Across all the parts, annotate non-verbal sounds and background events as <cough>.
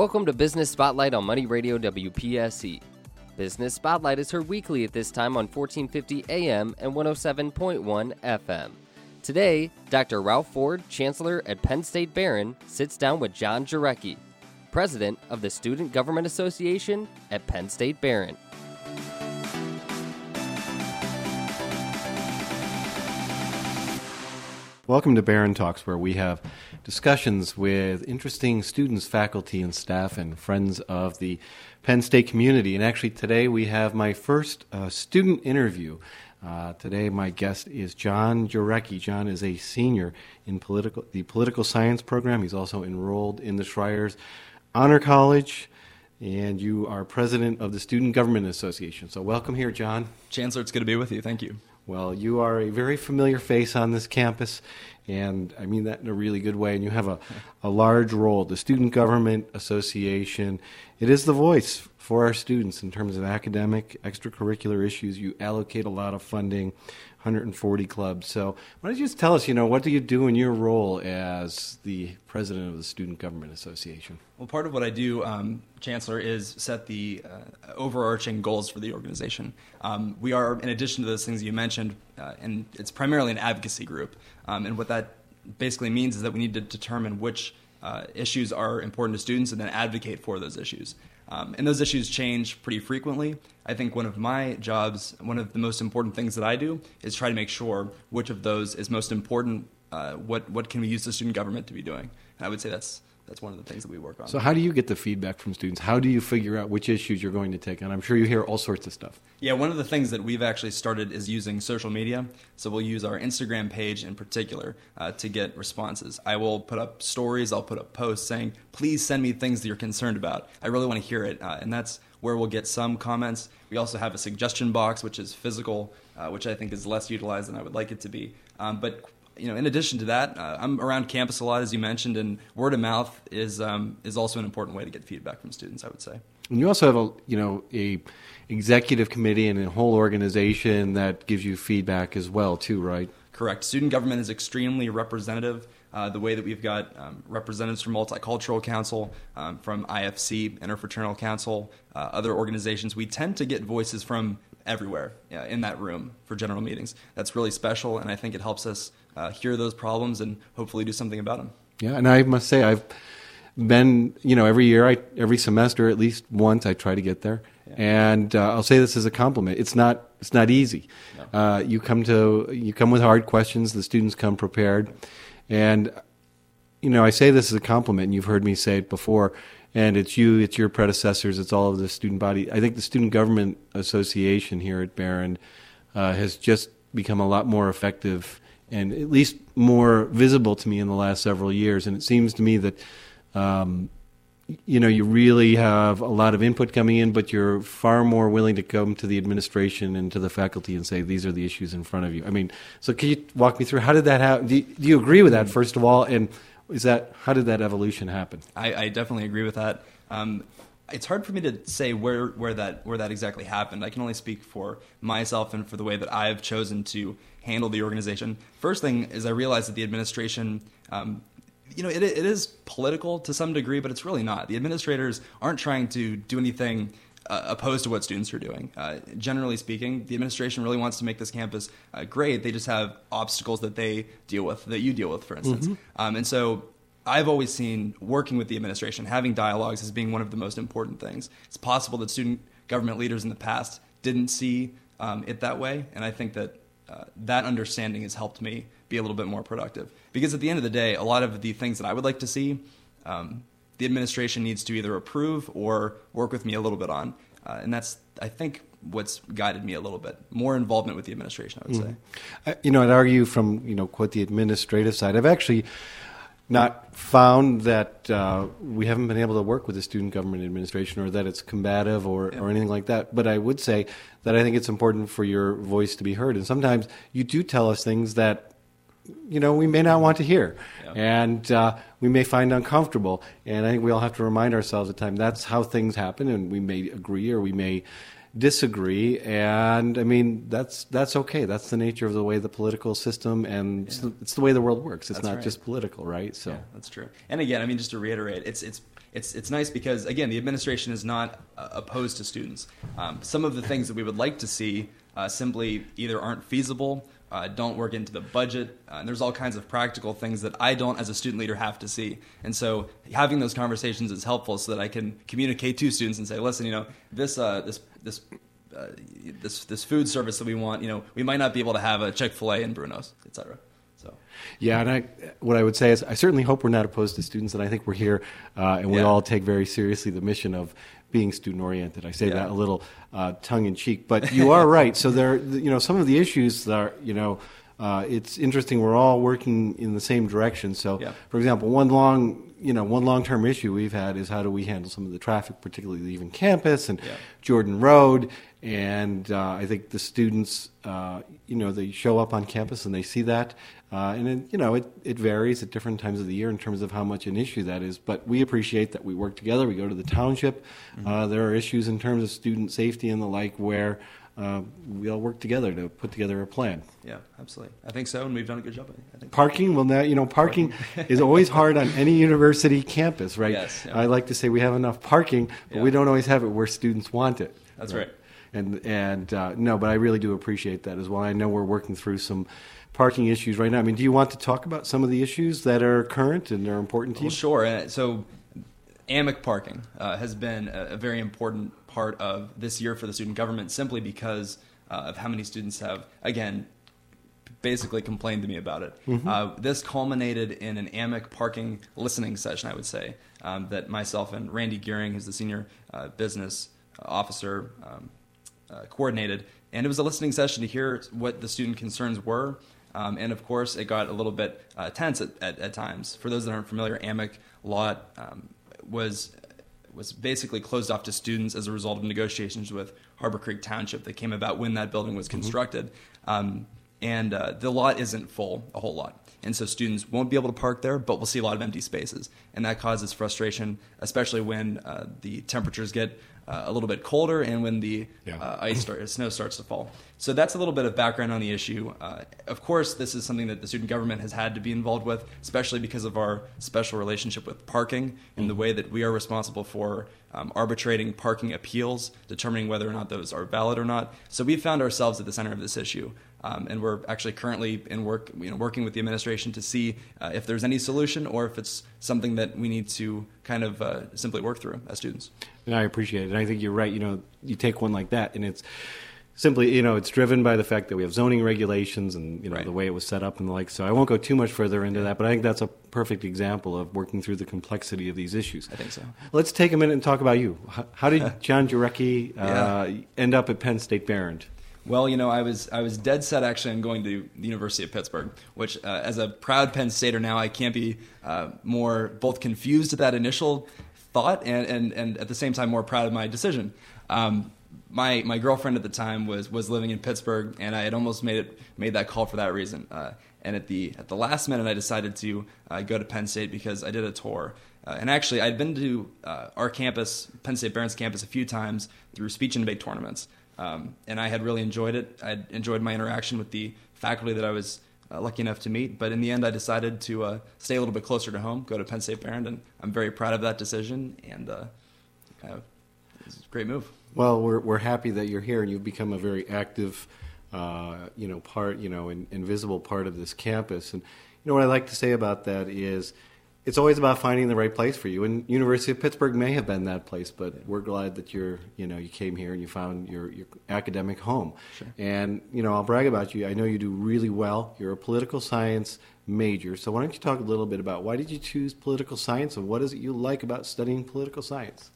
Welcome to Business Spotlight on Money Radio WPSE. Business Spotlight is heard weekly at this time on 1450 AM and 107.1 FM. Today, Dr. Ralph Ford, Chancellor at Penn State Behrend, sits down with John Jarecki, President of the Student Government Association at Penn State Behrend. Welcome to Behrend Talks, where we have discussions with interesting students, faculty, and staff, and friends of the Penn State community. And actually, today we have my first uh, student interview. Uh, today, my guest is John Jarecki. John is a senior in political, the political science program. He's also enrolled in the Schreyer's Honor College, and you are president of the Student Government Association. So, welcome here, John. Chancellor, it's good to be with you. Thank you. Well, you are a very familiar face on this campus, and I mean that in a really good way. And you have a, a large role. The Student Government Association, it is the voice for our students in terms of academic, extracurricular issues. You allocate a lot of funding, 140 clubs. So, why don't you just tell us, you know, what do you do in your role as the president of the Student Government Association? Well, part of what I do, um, Chancellor, is set the uh, overarching goals for the organization. Um, we are, in addition to those things you mentioned, uh, and it's primarily an advocacy group. Um, and what that basically means is that we need to determine which uh, issues are important to students and then advocate for those issues. Um, and those issues change pretty frequently. I think one of my jobs, one of the most important things that I do, is try to make sure which of those is most important. Uh, what what can we use the student government to be doing? And I would say that's that's one of the things that we work on. So, how do you get the feedback from students? How do you figure out which issues you're going to take? And I'm sure you hear all sorts of stuff. Yeah, one of the things that we've actually started is using social media. So, we'll use our Instagram page in particular uh, to get responses. I will put up stories, I'll put up posts saying, please send me things that you're concerned about. I really want to hear it. Uh, and that's where we'll get some comments. We also have a suggestion box, which is physical, uh, which I think is less utilized than I would like it to be. Um, but you know, in addition to that, uh, I'm around campus a lot, as you mentioned, and word of mouth is um, is also an important way to get feedback from students. I would say. And you also have a you know a executive committee and a whole organization that gives you feedback as well, too, right? Correct. Student government is extremely representative. Uh, the way that we've got um, representatives from Multicultural Council, um, from IFC, Interfraternal Council, uh, other organizations, we tend to get voices from everywhere yeah, in that room for general meetings. That's really special, and I think it helps us uh, hear those problems and hopefully do something about them. Yeah, and I must say I've been, you know, every year, I, every semester at least once, I try to get there. Yeah. And uh, I'll say this as a compliment. It's not it's not easy. No. Uh, you come to you come with hard questions. The students come prepared, and you know I say this as a compliment. And you've heard me say it before. And it's you, it's your predecessors, it's all of the student body. I think the Student Government Association here at Behrend uh, has just become a lot more effective and at least more visible to me in the last several years. And it seems to me that, um, you know, you really have a lot of input coming in, but you're far more willing to come to the administration and to the faculty and say these are the issues in front of you. I mean, so can you walk me through how did that happen? Do you, do you agree with that first of all? And is that how did that evolution happen? I, I definitely agree with that. Um, it's hard for me to say where, where that where that exactly happened. I can only speak for myself and for the way that I've chosen to handle the organization. First thing is I realized that the administration, um, you know, it, it is political to some degree, but it's really not. The administrators aren't trying to do anything uh, opposed to what students are doing. Uh, generally speaking, the administration really wants to make this campus uh, great. They just have obstacles that they deal with, that you deal with, for instance. Mm-hmm. Um, and so I've always seen working with the administration, having dialogues as being one of the most important things. It's possible that student government leaders in the past didn't see um, it that way, and I think that uh, that understanding has helped me be a little bit more productive. Because at the end of the day, a lot of the things that I would like to see, um, the administration needs to either approve or work with me a little bit on. Uh, and that's, I think, what's guided me a little bit. More involvement with the administration, I would mm-hmm. say. Uh, you know, I'd argue from, you know, quote the administrative side. I've actually not found that uh, we haven't been able to work with the student government administration or that it's combative or, yeah. or anything like that. But I would say that I think it's important for your voice to be heard. And sometimes you do tell us things that, you know, we may not want to hear. Yeah. And uh, we may find uncomfortable. And I think we all have to remind ourselves at times that's how things happen. And we may agree or we may disagree, and I mean that's that's okay. That's the nature of the way the political system and yeah. it's, the, it's, the, way the world works. It's that's not right. just political, right? So yeah, that's true. And again, I mean, just to reiterate, it's it's it's it's nice because again, the administration is not uh, opposed to students. Um, some of the things that we would like to see uh, simply either aren't feasible. Uh, don't work into the budget. Uh, and there's all kinds of practical things that I don't, as a student leader, have to see. And so, having those conversations is helpful so that I can communicate to students and say, "Listen, you know, this uh, this this uh, this this food service that we want, you know, we might not be able to have a Chick Fil A in Brunos, etc." So. Yeah, and I, what I would say is, I certainly hope we're not opposed to students, and I think we're here, uh, and we Yeah. all take very seriously the mission of being student oriented. I say Yeah. that a little uh, tongue in cheek, but you are <laughs> right. So there, you know, some of the issues are, you know, uh, it's interesting. We're all working in the same direction. So, Yeah. for example, one long, you know, one long term issue we've had is how do we handle some of the traffic, particularly leaving campus and Yeah. Jordan Road. And uh, I think the students, uh, you know, they show up on campus and they see that. Uh, and, it, you know, it, it varies at different times of the year in terms of how much an issue that is. But we appreciate that we work together. We go to the township. Uh, there are issues in terms of student safety and the like where uh, we all work together to put together a plan. Yeah, absolutely. I think so, and we've done a good job. I think. Parking, well, now, you know, parking is always hard on any university campus, right? Yes, yeah. I like to say we have enough parking, but Yeah. we don't always have it where students want it. That's right. And and uh, no, but I really do appreciate that as well. I know we're working through some parking issues right now. I mean, do you want to talk about some of the issues that are current and are important to you? Well, sure. So, AMIC parking uh, has been a, a very important part of this year for the student government, simply because uh, of how many students have, again, basically complained to me about it. Uh, this culminated in an AMIC parking listening session, I would say, um, that myself and Randy Gearing, who's the senior uh, business officer, um, uh, coordinated. And it was a listening session to hear what the student concerns were. Um, and of course, it got a little bit uh, tense at, at, at times. For those that aren't familiar, AMIC lot um, was was basically closed off to students as a result of negotiations with Harborcreek Township that came about when that building was constructed. Um, and uh, the lot isn't full, a whole lot. And so students won't be able to park there, but we'll see a lot of empty spaces. And that causes frustration, especially when uh, the temperatures get uh, a little bit colder and when the Yeah. uh, ice start, snow starts to fall. So that's a little bit of background on the issue. Uh, of course, this is something that the student government has had to be involved with, especially because of our special relationship with parking and the way that we are responsible for um, arbitrating parking appeals, determining whether or not those are valid or not. So we found ourselves at the center of this issue. Um, and we're actually currently in work, you know, working with the administration to see uh, if there's any solution or if it's something that we need to kind of uh, simply work through as students. And I appreciate it. And I think you're right. You know, you take one like that, and it's simply, you know, it's driven by the fact that we have zoning regulations and you know Right. the way it was set up and the like. So I won't go too much further into that, but I think that's a perfect example of working through the complexity of these issues. I think so. Let's take a minute and talk about you. How, how did <laughs> John Jarecki uh, end up at Penn State Behrend? Well, you know, I was I was dead set actually on going to the University of Pittsburgh, which uh, as a proud Penn Stater now, I can't be uh, more both confused at that initial thought and, and, and at the same time more proud of my decision. Um, my my girlfriend at the time was was living in Pittsburgh, and I had almost made it made that call for that reason. Uh, and at the at the last minute, I decided to uh, go to Penn State because I did a tour. Uh, and actually, I'd been to uh, our campus, Penn State Behrend's campus, a few times through speech and debate tournaments. Um, and I had really enjoyed it. I enjoyed my interaction with the faculty that I was uh, lucky enough to meet. But in the end, I decided to uh, stay a little bit closer to home, go to Penn State Behrend, and I'm very proud of that decision. And uh, it's a great move. Well, we're we're happy that you're here and you've become a very active, uh, you know, part, you know, in, invisible part of this campus. And you know what I like to say about that is, it's always about finding the right place for you. And University of Pittsburgh may have been that place, but we're glad that you're, you know, you came here and you found your your academic home. Sure. And you know, I'll brag about you. I know you do really well. You're a political science major. So why don't you talk a little bit about why did you choose political science and what is it you like about studying political science?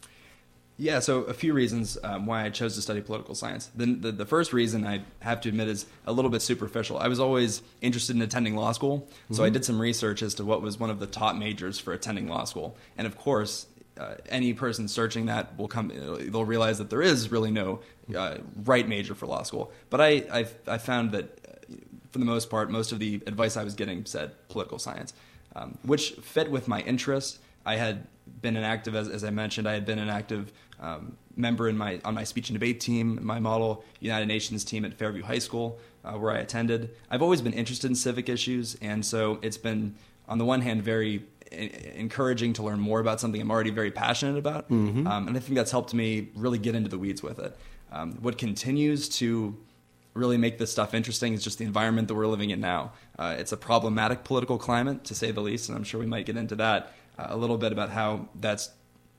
Yeah, so a few reasons um, why I chose to study political science. The, the, the first reason I have to admit is a little bit superficial. I was always interested in attending law school, so I did some research as to what was one of the top majors for attending law school. And of course, uh, any person searching that will come, they'll realize that there is really no uh, right major for law school. But I, I, I found that uh, for the most part, most of the advice I was getting said political science, um, which fit with my interests. I had been an active, as, as I mentioned, I had been an active um, member in my on my speech and debate team, my model United Nations team at Fairview High School, uh, where I attended. I've always been interested in civic issues, and so it's been, on the one hand, very encouraging to learn more about something I'm already very passionate about, mm-hmm. um, and I think that's helped me really get into the weeds with it. Um, what continues to really make this stuff interesting is just the environment that we're living in now. Uh, it's a problematic political climate, to say the least, and I'm sure we might get into that uh, a little bit about how that's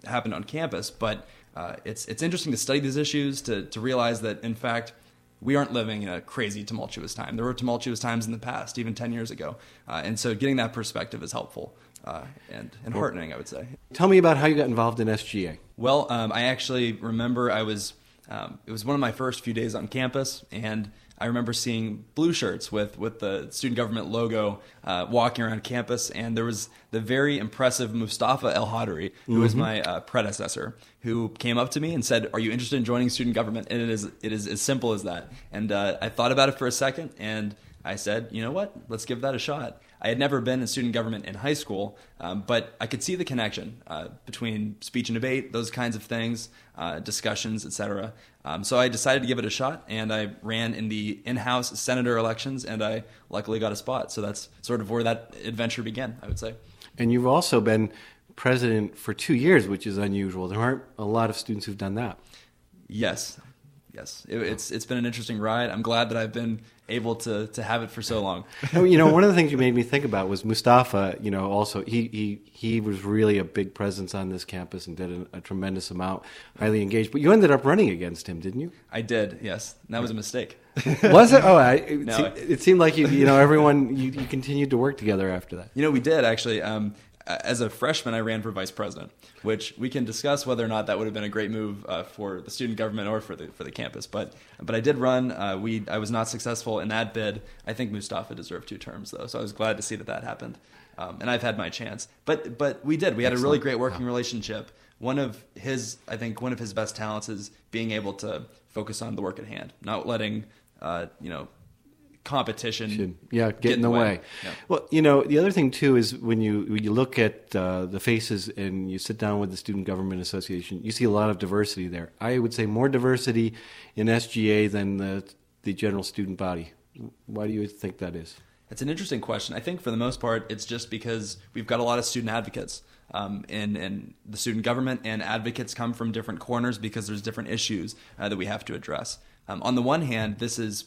happened on campus. But uh, it's it's interesting to study these issues to to realize that in fact we aren't living in a crazy tumultuous time. There were tumultuous times in the past, even ten years ago, uh, and so getting that perspective is helpful. Uh, and, and heartening, I would say. Tell me about how you got involved in SGA. Well, um, I actually remember I was um, it was one of my first few days on campus, and I remember seeing blue shirts with with the student government logo uh, walking around campus, and there was the very impressive Mustafa El Hadri, who mm-hmm. was my uh, predecessor, who came up to me and said, "Are you interested in joining student government?" And it is it is as simple as that. And uh, I thought about it for a second, and I said, "You know what? Let's give that a shot." I had never been in student government in high school, um, but I could see the connection uh, between speech and debate, those kinds of things, uh, discussions, etc. Um, so I decided to give it a shot, and I ran in the in-house senator elections, and I luckily got a spot. So that's sort of where that adventure began, I would say. And you've also been president for two years, which is unusual. There aren't a lot of students who've done that. Yes, yes, it, it's it's been an interesting ride. I'm glad that I've been able to to have it for so long. <laughs> you know, one of the things you made me think about was Mustafa. You know, also he he he was really a big presence on this campus and did a, a tremendous amount, highly engaged. But you ended up running against him, didn't you? I did. Yes, that was a mistake. <laughs> was it? Oh, I, it, <laughs> no, it, it seemed like you you know everyone you, you continued to work together after that. You know, we did actually. Um, as a freshman, I ran for vice president, which we can discuss whether or not that would have been a great move uh, for the student government or for the for the campus. But but I did run. Uh, we I was not successful in that bid. I think Mustafa deserved two terms though, so I was glad to see that that happened. Um, and I've had my chance. But but we did. We had Excellent. a really great working relationship. One of his, I think, one of his best talents is being able to focus on the work at hand, not letting uh, you know competition. Should, yeah, get, get in the way. way. Yeah. Well, you know, the other thing too is when you when you look at uh, the faces and you sit down with the Student Government Association, you see a lot of diversity there. I would say more diversity in SGA than the the general student body. Why do you think that is? It's an interesting question. I think for the most part, it's just because we've got a lot of student advocates. Um, and, and the student government and advocates come from different corners because there's different issues uh, that we have to address. Um, on the one hand, this is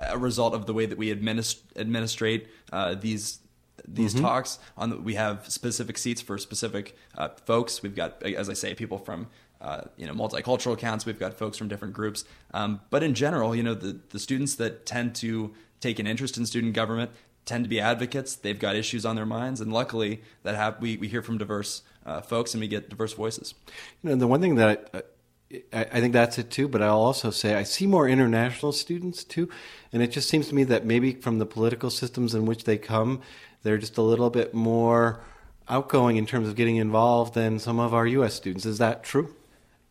a result of the way that we administ- administrate uh, these these mm-hmm. talks. On the, we have specific seats for specific uh, folks. We've got, as I say, people from uh, you know multicultural accounts. We've got folks from different groups. Um, but in general, you know, the the students that tend to take an interest in student government tend to be advocates. They've got issues on their minds, and luckily that have, we we hear from diverse uh, folks and we get diverse voices. You know, the one thing that I, I, think that's it too. But I'll also say I see more international students too, and it just seems to me that maybe from the political systems in which they come, they're just a little bit more outgoing in terms of getting involved than some of our U.S. students. Is that true?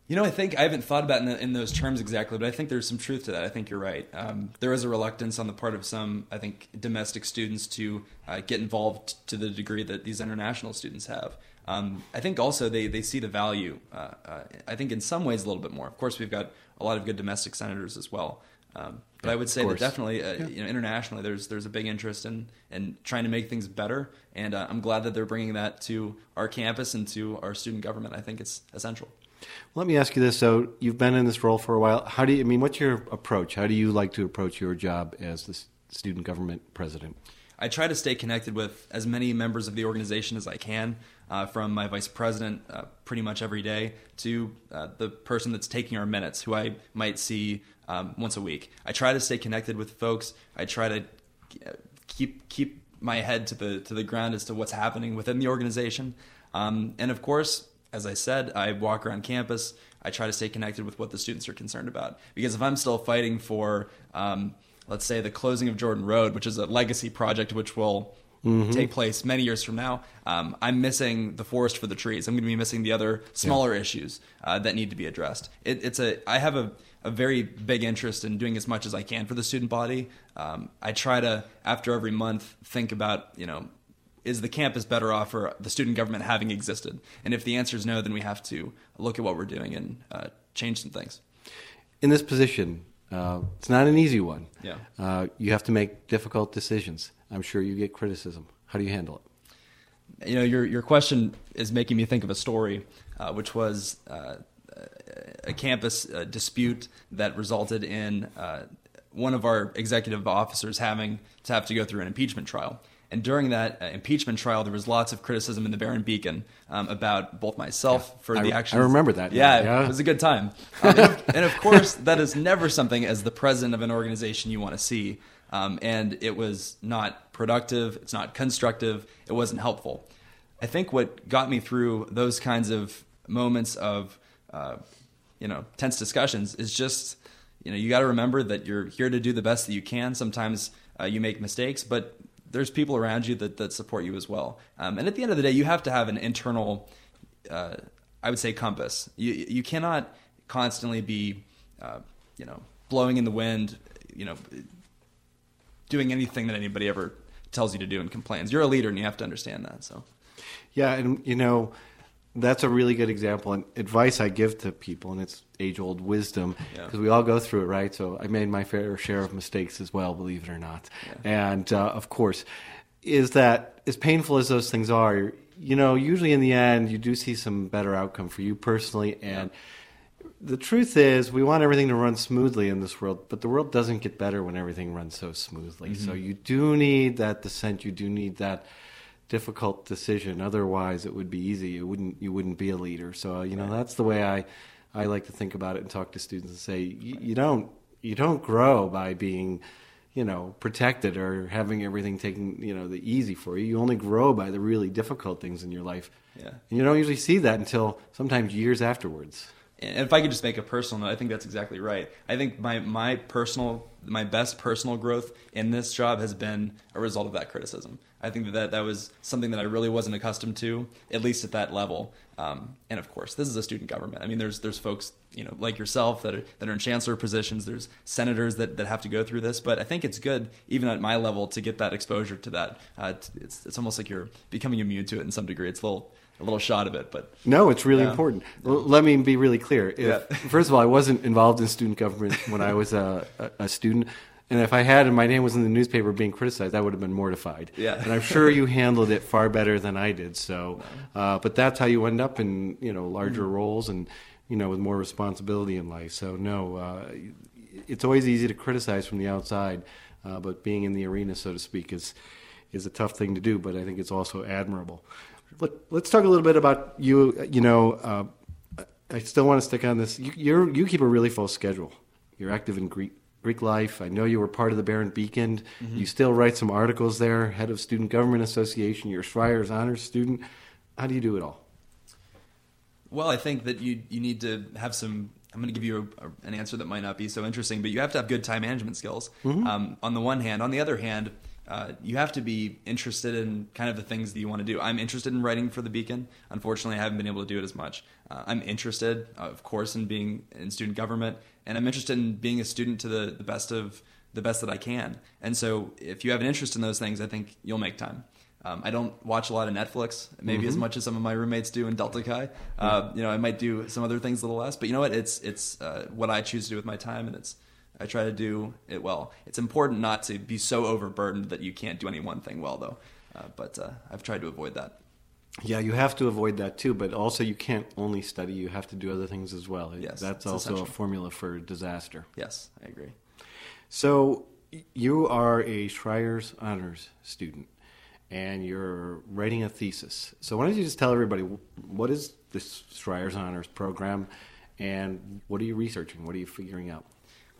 You know, I think I haven't thought about in, the, in those terms exactly, but I think there's some truth to that. I think you're right. Um, there is a reluctance on the part of some, I think, domestic students to uh, get involved to the degree that these international students have. Um, I think also they, they see the value. Uh, uh, I think in some ways a little bit more. Of course, we've got a lot of good domestic senators as well. Um, but yeah, I would say that definitely, uh, yeah. you know, internationally, there's there's a big interest in in trying to make things better, and uh, I'm glad that they're bringing that to our campus and to our student government. I think it's essential. Let me ask you this: So, you've been in this role for a while. How do you? I mean, what's your approach? How do you like to approach your job as the student government president? I try to stay connected with as many members of the organization as I can uh, from my vice president uh, pretty much every day to uh, the person that's taking our minutes, who I might see um, once a week. I try to stay connected with folks. I try to uh, keep keep my head to the to the ground as to what's happening within the organization. Um, and of course, as I said, I walk around campus. I try to stay connected with what the students are concerned about. Because if I'm still fighting for, um, let's say, the closing of Jordan Road, which is a legacy project which will mm-hmm. take place many years from now. Um, I'm missing the forest for the trees. I'm going to be missing the other smaller yeah. issues uh, that need to be addressed. It, it's a I have a a very big interest in doing as much as I can for the student body. Um, I try to, after every month, think about, you know, is the campus better off for the student government having existed? And if the answer is no, then we have to look at what we're doing and uh, change some things. In this position, uh, it's not an easy one. Yeah. Uh, you have to make difficult decisions. I'm sure you get criticism. How do you handle it? you know, your your question is making me think of a story, uh, which was uh, a campus uh, dispute that resulted in uh, one of our executive officers having to have to go through an impeachment trial. And during that uh, impeachment trial, there was lots of criticism in the Behrend Beacon um, about both myself Yeah. for I- the actions. I remember that. Yeah, Yeah. it was a good time. Um, and, of, and of course, that is never something as the president of an organization you want to see. Um, and it was not productive. It's not constructive. It wasn't helpful. I think what got me through those kinds of moments of, uh, you know, tense discussions is just, you know, you got to remember that you're here to do the best that you can. Sometimes uh, you make mistakes, but there's people around you that, that support you as well. Um, and at the end of the day, you have to have an internal, uh, I would say, compass. You you cannot constantly be, uh, you know, blowing in the wind, you know, doing anything that anybody ever tells you to do and complains. You're a leader, and you have to understand that. So. Yeah, and you know, that's a really good example and advice I give to people, and it's age old wisdom Yeah. because we all go through it, right? So I made my fair share of mistakes as well, believe it or not. And uh, of course, is that as painful as those things are, you know, usually in the end, you do see some better outcome for you personally. And the truth is, we want everything to run smoothly in this world, but the world doesn't get better when everything runs so smoothly. So you do need that dissent. You do need that difficult decision. Otherwise, it would be easy. You wouldn't. You wouldn't be a leader. So uh, you know that's the way I I like to think about it and talk to students and say you, you don't you don't grow by being you know protected or having everything taken you know the easy for you. You only grow by the really difficult things in your life. Yeah. And you don't usually see that until sometimes years afterwards. And if I could just make a personal note, I think that's exactly right. I think my my personal my best personal growth in this job has been a result of that criticism. I think that that, was something that I really wasn't accustomed to, at least at that level. Um, and of course, this is a student government. I mean, there's there's folks you know like yourself that are that are in chancellor positions. There's senators that, that have to go through this. But I think it's good, even at my level, to get that exposure to that. Uh, it's it's almost like you're becoming immune to it in some degree. It's a little a little shot of it, but No, it's really Yeah. important. Let me be really clear. If, Yeah. First of all, I wasn't involved in student government when I was a, a, a student. And if I had and my name was in the newspaper being criticized, I would have been mortified. Yeah. And I'm sure you <laughs> handled it far better than I did. So, uh, but that's how you end up in you know larger Mm-hmm. roles and you know with more responsibility in life. So no, uh, it's always easy to criticize from the outside, uh, but being in the arena, so to speak, is is a tough thing to do. But I think it's also admirable. Let, let's talk a little bit about you. You know, uh, I still want to stick on this. You, you're you keep a really full schedule. You're active in Greek Greek life. I know you were part of the Behrend Beacon. You still write some articles there. Head of Student Government Association. You're Schreyer's Honors student. How do you do it all? Well, I think that you you need to have some. I'm going to give you a, a, an answer that might not be so interesting, but you have to have good time management skills. Um, on the one hand, on the other hand, uh, you have to be interested in kind of the things that you want to do. I'm interested in writing for the Beacon. Unfortunately, I haven't been able to do it as much. Uh, I'm interested, uh, of course, in being in student government, and I'm interested in being a student to the, the best of the best that I can. And so, if you have an interest in those things, I think you'll make time. Um, I don't watch a lot of Netflix, maybe as much as some of my roommates do in Delta Chi. Uh, you know, I might do some other things a little less, but you know what? It's it's uh, what I choose to do with my time, and it's I try to do it well. It's important not to be so overburdened that you can't do any one thing well, though. Uh, but uh, I've tried to avoid that. Yeah, you have to avoid that too, but also you can't only study. You have to do other things as well. Yes, that's also essential. a formula for disaster. Yes, I agree. So you are a Schreyer's Honors student, and you're writing a thesis. So why don't you just tell everybody what is this Schreyer's Honors program, and what are you researching? What are you figuring out?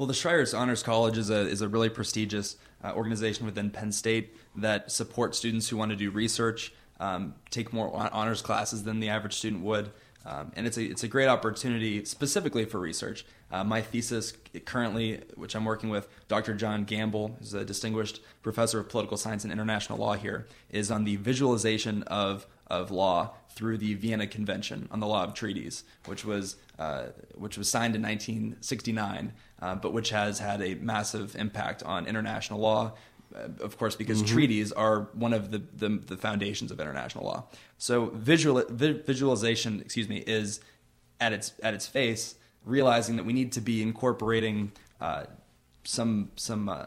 Well, the Schreyer's Honors College is a is a really prestigious uh, organization within Penn State that supports students who want to do research, um, take more honors classes than the average student would, um, and it's a it's a great opportunity specifically for research. Uh, my thesis currently, which I'm working with Dr. John Gamble, who's a distinguished professor of political science and international law here, is on the visualization of of law through the Vienna Convention on the Law of Treaties, which was uh, which was signed in 1969, uh, but which has had a massive impact on international law. uh, Of course, because treaties are one of the, the, the foundations of international law. So visual vi- visualization, excuse me, is at its at its face realizing that we need to be incorporating uh, some some uh,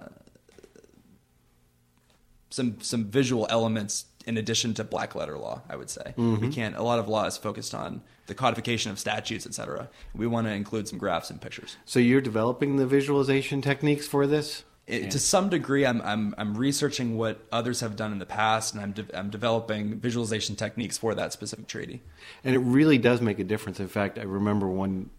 some some visual elements in addition to black letter law, I would say. Mm-hmm. We can't. A lot of law is focused on the codification of statutes, etc. We want to include some graphs and pictures. So you're developing the visualization techniques for this? It, To some degree, I'm, I'm I'm researching what others have done in the past, and I'm de- I'm developing visualization techniques for that specific treaty. And it really does make a difference. In fact, I remember one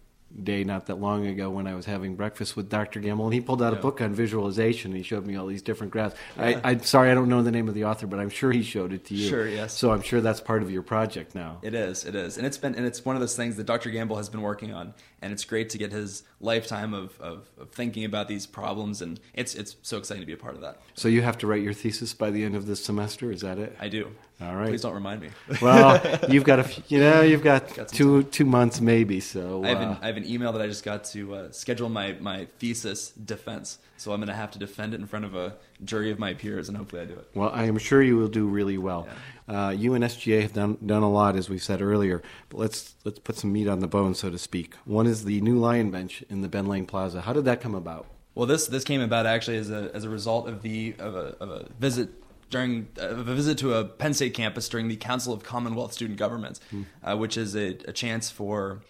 day not that long ago when I was having breakfast with Dr. Gamble, and he pulled out a book on visualization. And he showed me all these different graphs. I, I'm sorry, I don't know the name of the author, but I'm sure he showed it to you. Sure, yes. So I'm sure that's part of your project now. It is, it is, and it's been and it's one of those things that Dr. Gamble has been working on, and it's great to get his lifetime of, of, of thinking about these problems, and it's it's so exciting to be a part of that. So you have to write your thesis by the end of this semester. Is that it? I do. All right. Please don't remind me. <laughs> Well, you've got a, few- you know, you've got, Got two two months maybe. So I have, an, uh, I have an email that I just got to uh, schedule my, my thesis defense. So I'm going to have to defend it in front of a jury of my peers, and hopefully I do it. Well, I am sure you will do really well. Uh, you and SGA have done done a lot, as we said earlier. But let's let's put some meat on the bone, so to speak. One is the new Lion Bench in the Ben Lane Plaza. How did that come about? Well, this this came about actually as a as a result of the of a, of a visit during a visit to a Penn State campus during the Council of Commonwealth Student Governments, uh, which is a, a chance for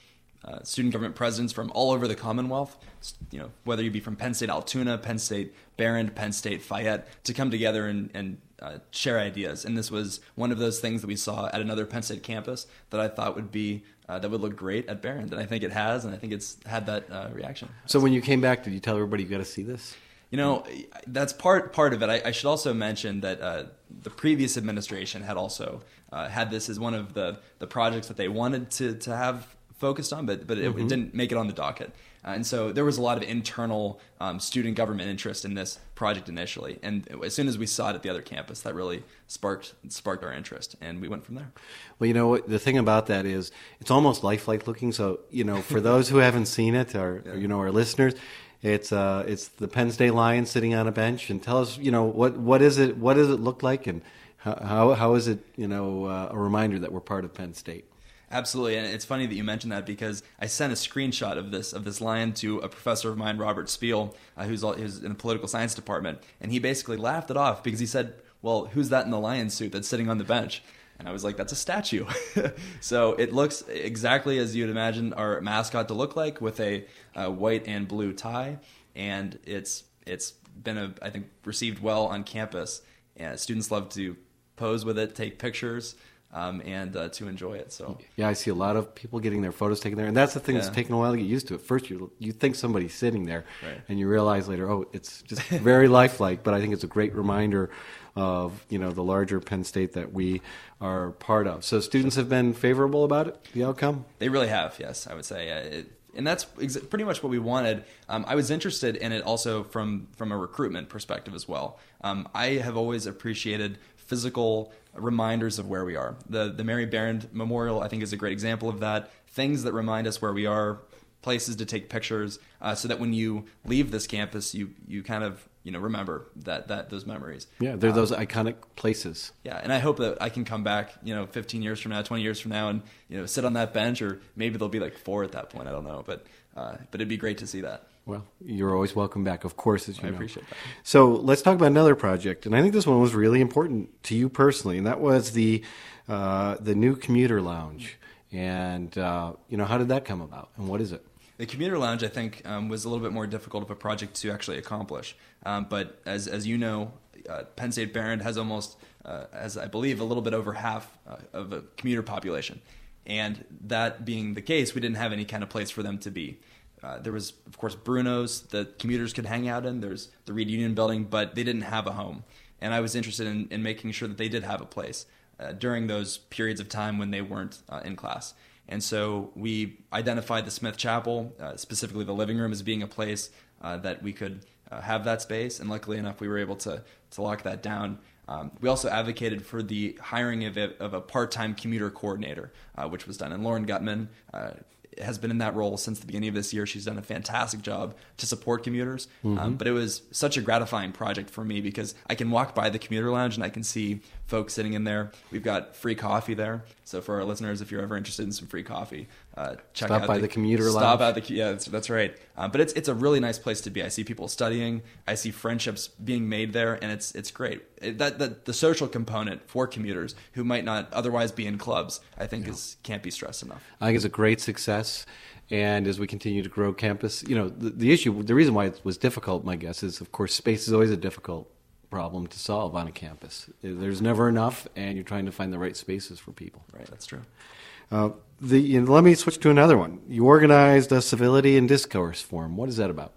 uh, student government presidents from all over the Commonwealth, you know, whether you be from Penn State Altoona, Penn State Behrend, Penn State Fayette, to come together and, and uh, share ideas. And this was one of those things that we saw at another Penn State campus that I thought would be uh, that would look great at Behrend, and I think it has, and I think it's had that uh, reaction. So when you came back, did you tell everybody you got to see this? You know, that's part part of it. I, I should also mention that uh, the previous administration had also uh, had this as one of the, the projects that they wanted to, to have focused on, but but it, it didn't make it on the docket. Uh, and so there was a lot of internal um, student government interest in this project initially, and as soon as we saw it at the other campus, that really sparked sparked our interest, and we went from there. Well, you know what the thing about that is it's almost lifelike looking. So you know, for <laughs> those who haven't seen it, or, or, you know, our listeners, it's uh, it's the Penn State Lions sitting on a bench, and tell us, you know, what what is it? What does it look like, and how how, is it, you know, uh, a reminder that we're part of Penn State? Absolutely, and it's funny that you mentioned that because I sent a screenshot of this of this lion to a professor of mine, Robert Speel, uh, who's, all, who's in the political science department, and he basically laughed it off because he said, "Well, who's that in the lion suit that's sitting on the bench?" And I was like, "That's a statue." <laughs> so it looks exactly as you'd imagine our mascot to look like, with a uh, white and blue tie, and it's it's been a, I think received well on campus. And students love to pose with it, take pictures um, and uh, to enjoy it. So Yeah, I see a lot of people getting their photos taken there, and that's the thing that's Yeah. taken a while to get used to. At first, you you think somebody's sitting there, Right. and you realize later, oh, it's just very <laughs> lifelike. But I think it's a great reminder of you know the larger Penn State that we are part of. So students have been favorable about it, the outcome. they really have, yes, I would say. Uh, it, and that's ex- pretty much what we wanted. Um, I was interested in it also from from a recruitment perspective as well. Um, I have always appreciated physical reminders of where we are. The the Mary Behrend Memorial, I think, is a great example of that. Things that remind us where we are, places to take pictures, uh, so that when you leave this campus, you you kind of you know remember that that those memories. Yeah, they're those iconic places. Yeah, and I hope that I can come back, you know, 15 years from now, 20 years from now, and you know, sit on that bench, or maybe there'll be like four at that point. I don't know, but uh, but it'd be great to see that. Well, you're always welcome back, of course, as you I know. appreciate that. So let's talk about another project, and I think this one was really important to you personally, and that was the uh, the new commuter lounge. And uh, you know, how did that come about, and what is it? The commuter lounge, I think, um, was a little bit more difficult of a project to actually accomplish. Um, but as as you know, uh, Penn State Behrend has almost, uh, as I believe, a little bit over half uh, of a commuter population, and that being the case, we didn't have any kind of place for them to be. Uh, there was, of course, Bruno's that commuters could hang out in. There's the Reed Union Building, but they didn't have a home, and I was interested in, in making sure that they did have a place uh, during those periods of time when they weren't uh, in class. And so we identified the Smith Chapel, uh, specifically the living room, as being a place uh, that we could uh, have that space. And luckily enough, we were able to, to lock that down. Um, we also advocated for the hiring of a, of a part time commuter coordinator, uh, which was done. And Lauren Gutman uh, has been in that role since the beginning of this year. She's done a fantastic job to support commuters. Um, but it was such a gratifying project for me because I can walk by the commuter lounge and I can see folks sitting in there. We've got free coffee there. So for our listeners, if you're ever interested in some free coffee, uh, check Stop out by the commuter stop lounge. out the yeah that's, that's right. Um, but it's it's a really nice place to be. I see people studying. I see friendships being made there, and it's it's great. It, that, that the social component for commuters who might not otherwise be in clubs, I think is can't be stressed enough. I think it's a great success. And as we continue to grow campus, you know, the, the issue, the reason why it was difficult, my guess is, of course, space is always a difficult problem to solve on a campus. There's never enough, and you're trying to find the right spaces for people. Right, that's true. Uh, the, you know, let me switch to another one. You organized a civility and discourse forum. What is that about?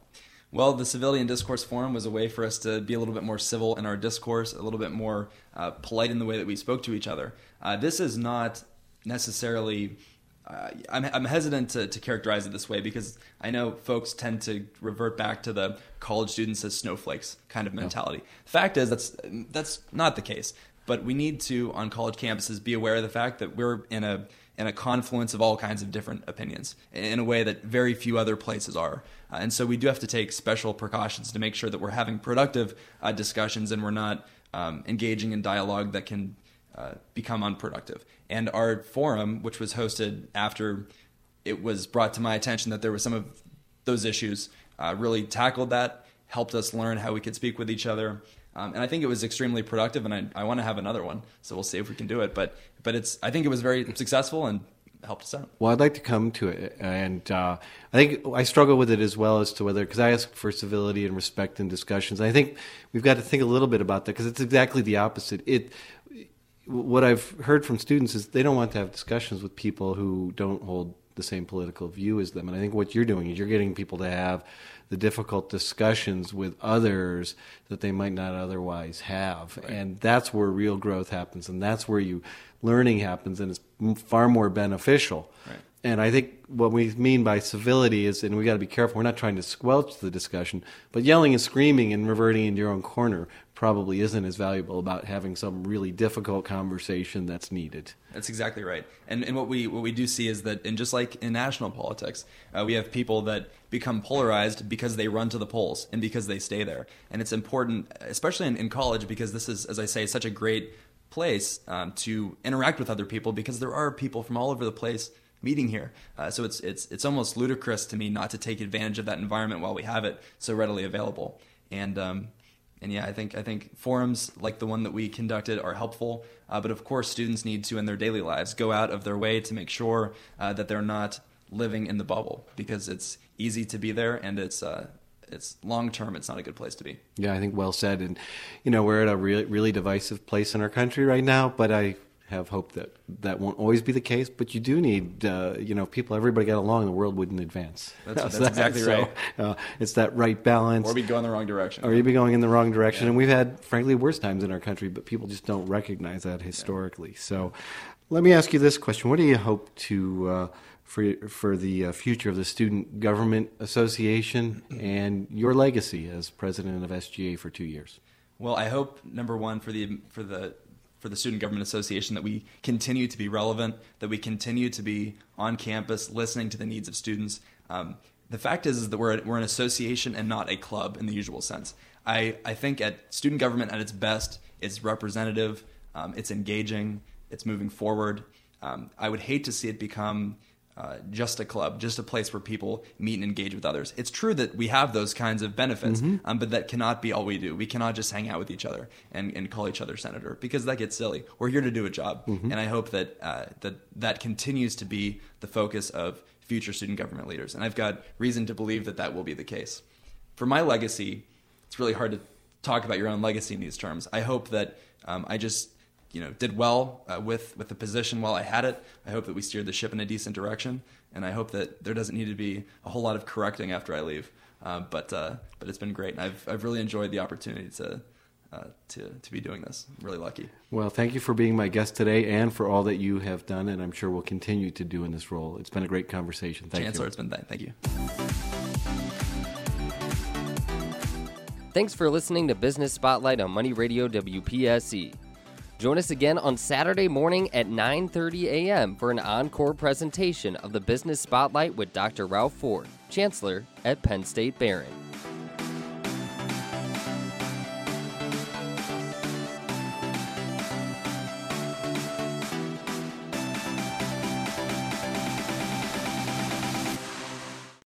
Well, the Civility and Discourse Forum was a way for us to be a little bit more civil in our discourse, a little bit more uh, polite in the way that we spoke to each other. Uh, this is not necessarily. Uh, I'm, I'm hesitant to, to characterize it this way because I know folks tend to revert back to the college students as snowflakes kind of mentality. The fact is that's that's not the case. But we need to on college campuses be aware of the fact that we're in a in a confluence of all kinds of different opinions in a way that very few other places are. Uh, and so we do have to take special precautions to make sure that we're having productive uh, discussions and we're not um, engaging in dialogue that can uh, become unproductive. And our forum, which was hosted after it was brought to my attention that there were some of those issues, uh, really tackled that, helped us learn how we could speak with each other. Um, and I think it was extremely productive, and I, I want to have another one. So we'll see if we can do it. But but it's I think it was very successful and helped us out. Well, I'd like to come to it, and uh, I think I struggle with it as well as to whether because I ask for civility and respect in discussions. I think we've got to think a little bit about that because it's exactly the opposite. It what I've heard from students is they don't want to have discussions with people who don't hold the same political view as them. And I think what you're doing is you're getting people to have the difficult discussions with others that they might not otherwise have. Right. And that's where real growth happens. And that's where you learning happens. And it's far more beneficial. Right. And I think what we mean by civility is, and we got to be careful, we're not trying to squelch the discussion, but yelling and screaming and reverting into your own corner probably isn't as valuable about having some really difficult conversation that's needed. That's exactly right. And and what we what we do see is that, and just like in national politics, uh, we have people that become polarized because they run to the polls and because they stay there. And it's important, especially in, in college, because this is, as I say, such a great place um, to interact with other people because there are people from all over the place meeting here. Uh, so it's it's it's almost ludicrous to me not to take advantage of that environment while we have it so readily available. And um, and yeah, I think I think forums like the one that we conducted are helpful. Uh, but of course, students need to in their daily lives go out of their way to make sure uh, that they're not living in the bubble because it's easy to be there and it's uh, it's long term it's not a good place to be yeah i think well said and you know we're at a really, really divisive place in our country right now but i have hope that that won't always be the case, but you do need, uh, you know, people, everybody got along, the world wouldn't advance. That's, that's <laughs> exactly so, right. Uh, it's that right balance. Or we'd go in the wrong direction. Or you'd be going in the wrong direction. Yeah. And we've had, frankly, worse times in our country, but people just don't recognize that historically. Yeah. So let me ask you this question. What do you hope to, uh, for, for the uh, future of the Student Government Association and your legacy as president of SGA for two years? Well, I hope number one for the for the for the Student Government Association that we continue to be relevant, that we continue to be on campus listening to the needs of students. Um, the fact is, is that we're, we're an association and not a club in the usual sense. I, I think at student government at its best, it's representative, um, it's engaging, it's moving forward. Um, I would hate to see it become uh, just a club, just a place where people meet and engage with others. It's true that we have those kinds of benefits, mm-hmm. um, but that cannot be all we do. We cannot just hang out with each other and, and call each other senator because that gets silly. We're here to do a job, mm-hmm. and I hope that uh, that that continues to be the focus of future student government leaders. And I've got reason to believe that that will be the case. For my legacy, it's really hard to talk about your own legacy in these terms. I hope that um, I just you know did well uh, with with the position while I had it. I hope that we steered the ship in a decent direction, and I hope that there doesn't need to be a whole lot of correcting after I leave. Uh, but uh, but it's been great, and I've I've really enjoyed the opportunity to. Uh, to to be doing this, I'm really lucky. Well, thank you for being my guest today, and for all that you have done, and I'm sure will continue to do in this role. It's been a great conversation. Thank Chancellor, you. it's been thank you. Thanks for listening to Business Spotlight on Money Radio WPSE. Join us again on Saturday morning at 9:30 a.m. for an encore presentation of the Business Spotlight with Dr. Ralph Ford, Chancellor at Penn State Behrend.